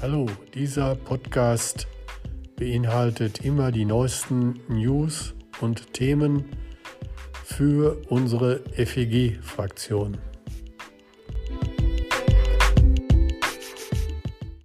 Hallo, dieser Podcast beinhaltet immer die neuesten News und Themen für unsere FEG-Fraktion.